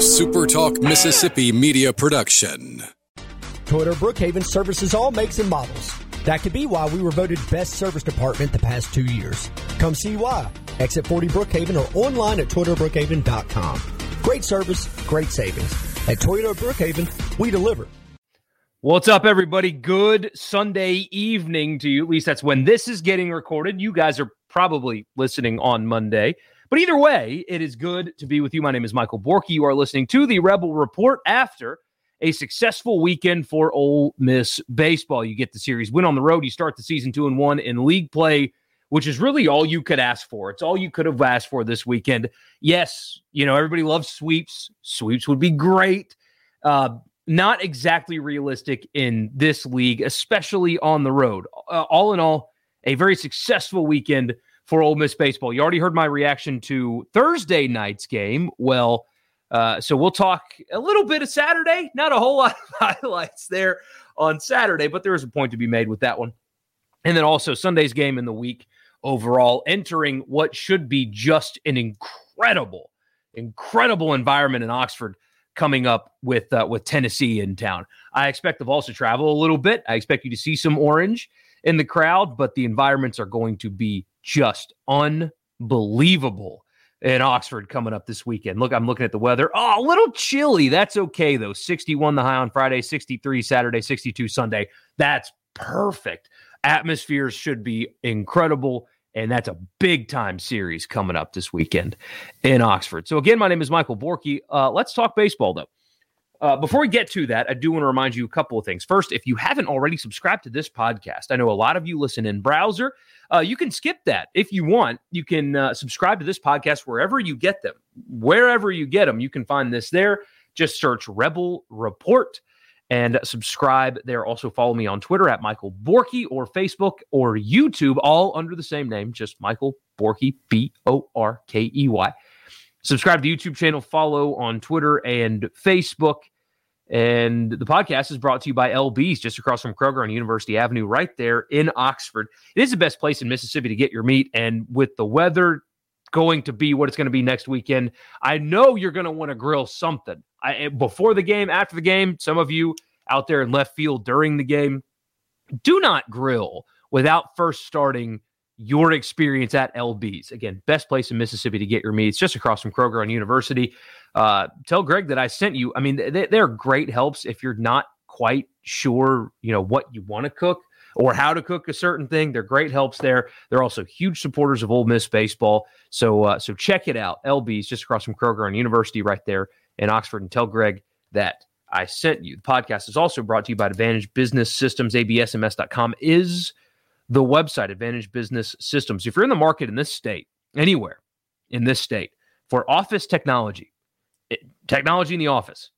SuperTalk Mississippi media production. Toyota Brookhaven services all makes and models. That could be why we were voted best service department the past two years. Come see why. Exit 40 Brookhaven or online at ToyotaBrookhaven.com. Great service, great savings. At Toyota Brookhaven, we deliver. What's up, everybody? Good Sunday evening to you. At least that's when this is getting recorded. You guys are probably listening on Monday. But either way, it is good to be with you. My name is Michael Borky. You are listening to the Rebel Report after a successful weekend for Ole Miss baseball. You get the series win on the road. You start the season two and one in league play, which is really all you could ask for. It's all you could have asked for this weekend. Yes, you know everybody loves sweeps. Sweeps would be great. Uh, not exactly realistic in this league, especially on the road. Uh, all in all, a very successful weekend for Ole Miss baseball. You already heard my reaction to Thursday night's game. Well, uh, so we'll talk a little bit of Saturday. Not a whole lot of highlights there on Saturday, but there is a point to be made with that one. And then also Sunday's game in the week overall, entering what should be just an incredible, incredible environment in Oxford coming up with uh, with Tennessee in town. I expect the Vols to travel a little bit. I expect you to see some orange in the crowd, but the environments are going to be just unbelievable in Oxford coming up this weekend. Look, I'm looking at the weather. Oh, a little chilly. That's okay though. 61 the high on Friday, 63 Saturday, 62 Sunday. That's perfect. Atmospheres should be incredible. And that's a big time series coming up this weekend in Oxford. So, again, my name is Michael Borky. Uh, let's talk baseball, though. Uh, before we get to that, I do want to remind you a couple of things. First, if you haven't already subscribed to this podcast, I know a lot of you listen in browser. Uh, you can skip that if you want. You can uh, subscribe to this podcast wherever you get them, wherever you get them. You can find this there. Just search Rebel Report and subscribe there. Also, follow me on Twitter at Michael Borky or Facebook or YouTube, all under the same name, just Michael Borky, B O R K E Y. Subscribe to the YouTube channel, follow on Twitter and Facebook. And the podcast is brought to you by LB's just across from Kroger on University Avenue, right there in Oxford. It is the best place in Mississippi to get your meat. And with the weather going to be what it's going to be next weekend, I know you're going to want to grill something. I, eh, before the game, after the game, some of you out there in left field during the game, do not grill without first starting your experience at LB's. Again, best place in Mississippi to get your meats, just across from Kroger on University. Uh, tell Greg that I sent you. I mean, they, they're great helps if you're not quite sure, you know, what you want to cook or how to cook a certain thing. They're great helps there. They're also huge supporters of Ole Miss baseball. So, uh, so check it out. LB's just across from Kroger on University, right there in Oxford, and tell Greg that I sent you. The podcast is also brought to you by Advantage Business Systems. ABSMS.com is the website, Advantage Business Systems. If you're in the market in this state, anywhere in this state, for office technology, it, technology in the office,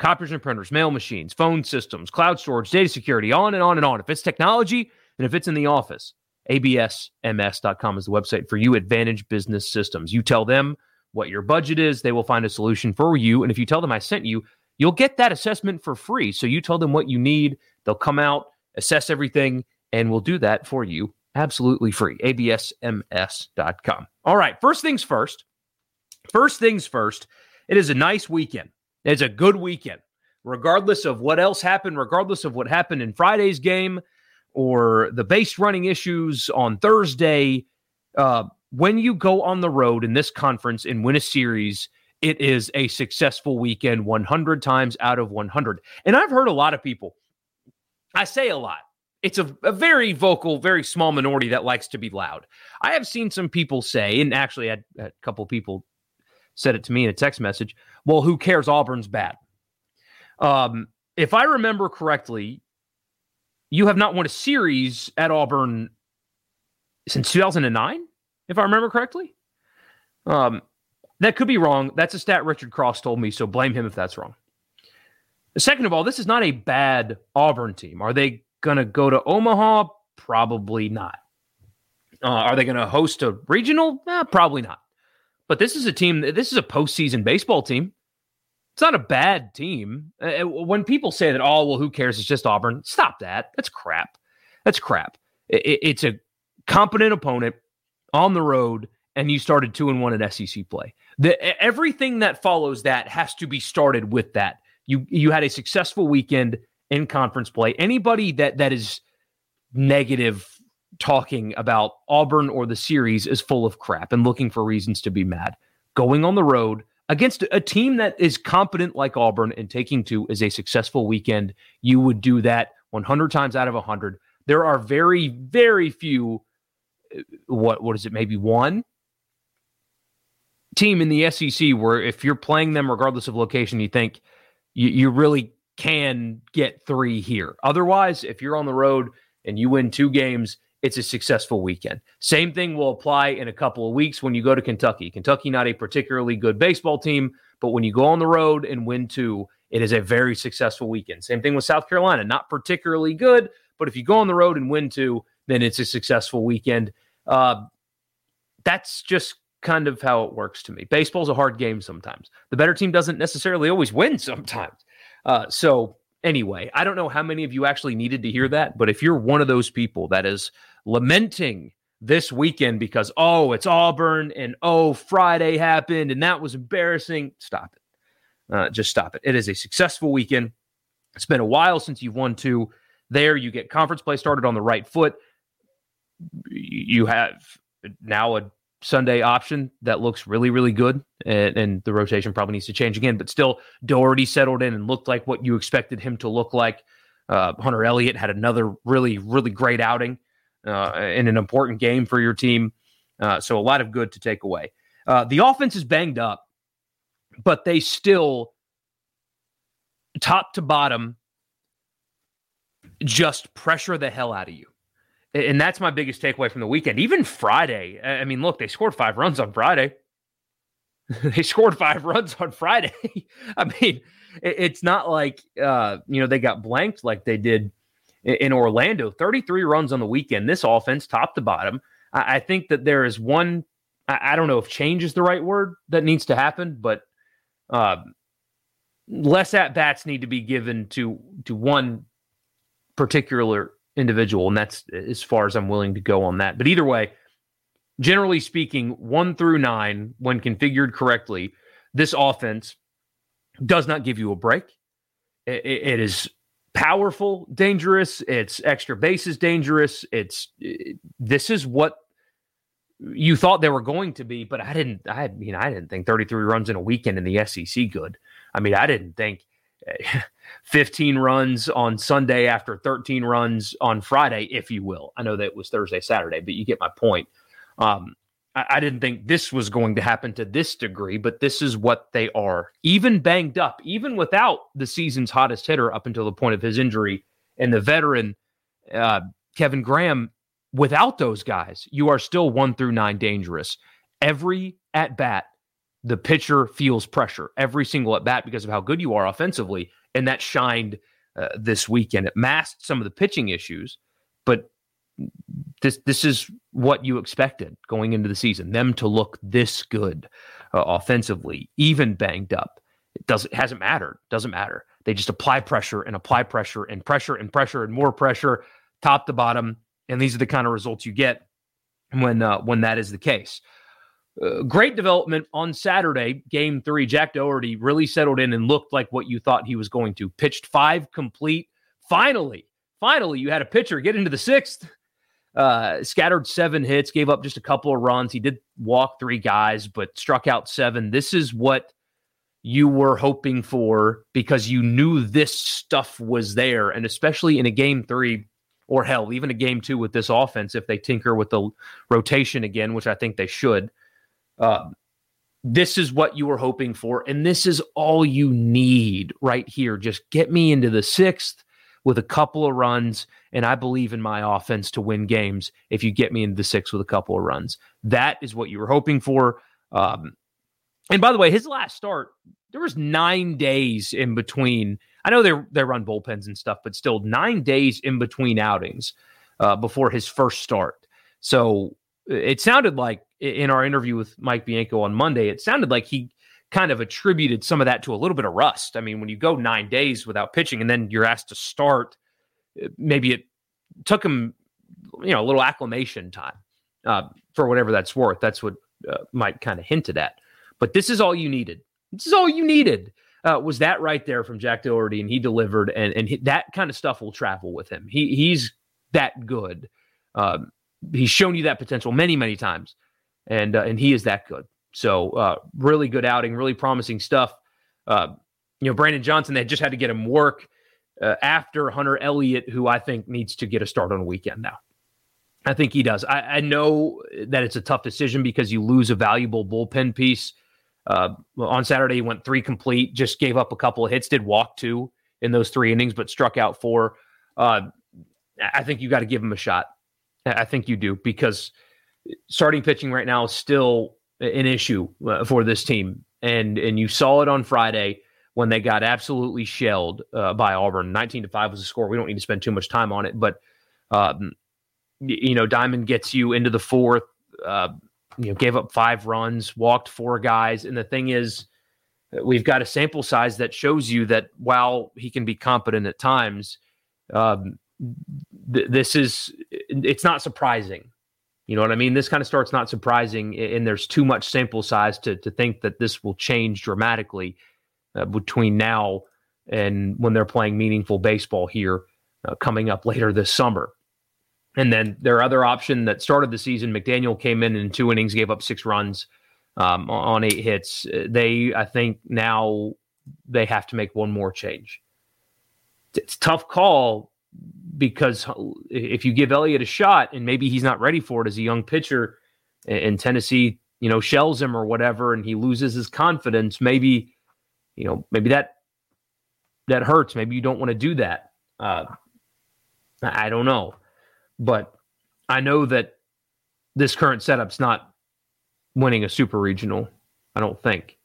copiers and printers, mail machines, phone systems, cloud storage, data security, on and on and on. If it's technology and if it's in the office, absms.com is the website for you, Advantage Business Systems. You tell them what your budget is, they will find a solution for you. And if you tell them I sent you, you'll get that assessment for free. So you tell them what you need, they'll come out, assess everything, and we'll do that for you absolutely free. ABSMS.com. All right, first things first. First things first, it is a nice weekend. It's a good weekend, regardless of what else happened, regardless of what happened in Friday's game or the base running issues on Thursday. Uh, when you go on the road in this conference and win a series, it is a successful weekend 100 times out of 100. And I've heard a lot of people, I say a lot, it's a, a, very vocal, very small minority that likes to be loud. I have seen some people say, and actually, had a couple people said it to me in a text message. Well, who cares? Auburn's bad. Um, if I remember correctly, you have not won a series at Auburn since 2009, if I remember correctly. Um, that could be wrong. That's a stat Richard Cross told me, so blame him if that's wrong. Second of all, this is not a bad Auburn team. Are they going to go to Omaha? Probably not. Uh, are they going to host a regional? Eh, probably not. But this is a team. This is a postseason baseball team. It's not a bad team. Uh, when people say that, oh well, who cares? It's just Auburn. Stop that. That's crap. That's crap. It, it's a competent opponent on the road, and you started two and one at SEC play. The everything that follows that has to be started with that. You you had a successful weekend in conference play. Anybody that that is negative talking about Auburn or the series is full of crap and looking for reasons to be mad. Going on the road against a team that is competent like Auburn and taking two is a successful weekend, you would do that 100 times out of 100. There are very, very few. Uh, what what is it? Maybe one team in the SEC where if you're playing them regardless of location, you think you, you really can get three here. Otherwise, if you're on the road and you win two games, it's a successful weekend. Same thing will apply in a couple of weeks when you go to Kentucky. Kentucky, not a particularly good baseball team, but when you go on the road and win two, it is a very successful weekend. Same thing with South Carolina, not particularly good, but if you go on the road and win two, then it's a successful weekend. Uh, that's just kind of how it works to me. Baseball's a hard game sometimes. The better team doesn't necessarily always win sometimes. Uh, so anyway, I don't know how many of you actually needed to hear that, but if you're one of those people that is lamenting this weekend because oh, it's Auburn and oh, Friday happened and that was embarrassing, stop it. Uh, just stop it. It is a successful weekend. It's been a while since you've won two. There, you get conference play started on the right foot. You have now a Sunday option that looks really, really good. And, and, the rotation probably needs to change again, but still, Dougherty settled in and looked like what you expected him to look like. Uh, Hunter Elliott had another really, really great outing uh, in an important game for your team. Uh, so, a lot of good to take away. Uh, the offense is banged up, but they still, top to bottom, just pressure the hell out of you. And that's my biggest takeaway from the weekend. Even Friday, I mean, look, they scored five runs on Friday. they scored five runs on Friday. I mean, it's not like uh, you know they got blanked like they did in Orlando. Thirty-three runs on the weekend. This offense, top to bottom, I, think that there is one. I, don't know if change is the right word that needs to happen, but uh, less at bats need to be given to to one particular individual, and that's as far as I'm willing to go on that. But either way, generally speaking, one through nine, when configured correctly, this offense does not give you a break. it, it is powerful, dangerous. It's extra bases dangerous. It's it, this is what you thought they were going to be, but I didn't. I mean, I didn't think 33 runs in a weekend in the SEC good. I mean, I didn't think 15 runs on Sunday after 13 runs on Friday, if you will. I know that was Thursday, Saturday, but you get my point. Um, I, I, didn't think this was going to happen to this degree, but this is what they are. Even banged up, even without the season's hottest hitter up until the point of his injury, and the veteran uh, Kevin Graham, without those guys, you are still one through nine dangerous. Every at bat the pitcher feels pressure every single at bat because of how good you are offensively, and that shined uh, this weekend. It masked some of the pitching issues, but this this is what you expected going into the season them to look this good uh, offensively, even banged up. It doesn't hasn't mattered. Doesn't matter. They just apply pressure and apply pressure and pressure and pressure and more pressure, top to bottom, and these are the kind of results you get when uh, when that is the case. Uh, great development on Saturday, game three. Jack Dougherty really settled in and looked like what you thought he was going to. Pitched five complete. Finally, finally, you had a pitcher get into the sixth. Uh, scattered seven hits, gave up just a couple of runs. He did walk three guys, but struck out seven. This is what you were hoping for because you knew this stuff was there. And especially in a game three, or hell, even a game two with this offense, if they tinker with the rotation again, which I think they should uh, this is what you were hoping for, and this is all you need right here. Just get me into the sixth with a couple of runs, and I believe in my offense to win games. If you get me into the sixth with a couple of runs, that is what you were hoping for. Um, and by the way, his last start, there was nine days in between. I know they they run bullpens and stuff, but still nine days in between outings uh, before his first start. So it sounded like in our interview with Mike Bianco on Monday, it sounded like he kind of attributed some of that to a little bit of rust. I mean, when you go nine days without pitching and then you're asked to start, uh, maybe it took him, you know, a little acclimation time uh, for whatever that's worth. That's what uh, Mike kind of hinted at. But this is all you needed. This is all you needed. Uh, was that right there from Jack Dougherty, and he delivered, and and he, that kind of stuff will travel with him. He he's that good. Um, he's shown you that potential many many times, and uh, and he is that good. So uh, really good outing, really promising stuff. Uh, you know, Brandon Johnson, they just had to get him work uh, after Hunter Elliott, who I think needs to get a start on a weekend now. I think he does. I, I, know that it's a tough decision because you lose a valuable bullpen piece. Uh, on Saturday, he went three complete, just gave up a couple of hits, did walk two in those three innings, but struck out four. Uh, I think you got to give him a shot. I think you do because starting pitching right now is still an issue uh, for this team, and and you saw it on Friday when they got absolutely shelled uh, by Auburn. Nineteen to five was the score. We don't need to spend too much time on it, but um, you know, Diamond gets you into the fourth. Uh, you know, gave up five runs, walked four guys, and the thing is, we've got a sample size that shows you that while he can be competent at times, um, th- this is it's not surprising. You know what I mean? This kind of starts not surprising, and there's too much sample size to to think that this will change dramatically uh, between now and when they're playing meaningful baseball here uh, coming up later this summer. And then their other option that started the season, McDaniel came in in two innings, gave up six runs um, on eight hits. They, I think, now they have to make one more change. It's tough call because if you give Elliott a shot and maybe he's not ready for it as a young pitcher, and Tennessee, you know, shells him or whatever, and he loses his confidence, maybe, you know, maybe that that hurts. Maybe you don't want to do that. Uh, I don't know. But I know that this current setup's not winning a super regional. I don't think.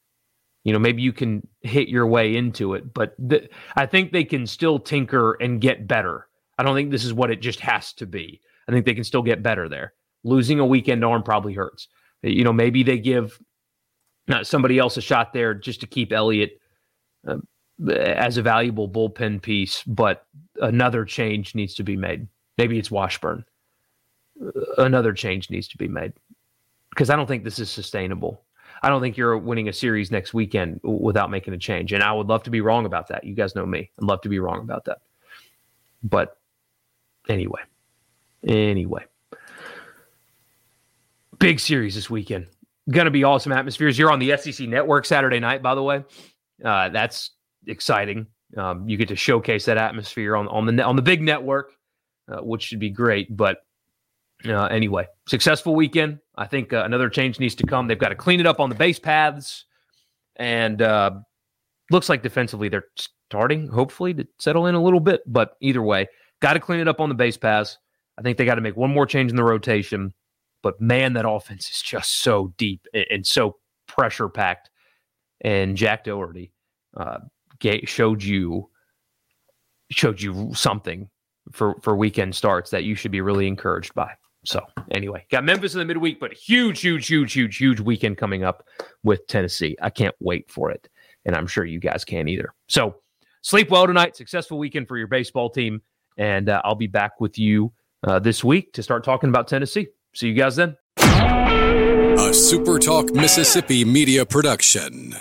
You know, maybe you can hit your way into it, but th- I think they can still tinker and get better. I don't think this is what it just has to be. I think they can still get better there. Losing a weekend arm probably hurts. You know, maybe they give uh, somebody else a shot there just to keep Elliott uh, as a valuable bullpen piece, but another change needs to be made. Maybe it's Washburn. Another change needs to be made because I don't think this is sustainable. I don't think you're winning a series next weekend without making a change. And I would love to be wrong about that. You guys know me. I'd love to be wrong about that. But anyway, anyway, big series this weekend. Going to be awesome atmospheres. You're on the SEC network Saturday night, by the way. Uh, that's exciting. Um, you get to showcase that atmosphere on, on the on the big network uh, which should be great. But uh, anyway, successful weekend. I think uh, another change needs to come. They've got to clean it up on the base paths, and uh, looks like defensively they're starting, hopefully, to settle in a little bit. But either way, got to clean it up on the base paths. I think they got to make one more change in the rotation. But man, that offense is just so deep and, and so pressure packed. And Jack Dougherty uh, showed you showed you something for for weekend starts that you should be really encouraged by. So anyway, got Memphis in the midweek, but huge, huge, huge, huge, huge weekend coming up with Tennessee. I can't wait for it, and I'm sure you guys can't either. So sleep well tonight. Successful weekend for your baseball team, and uh, I'll be back with you uh, this week to start talking about Tennessee. See you guys then. A SuperTalk Mississippi media production.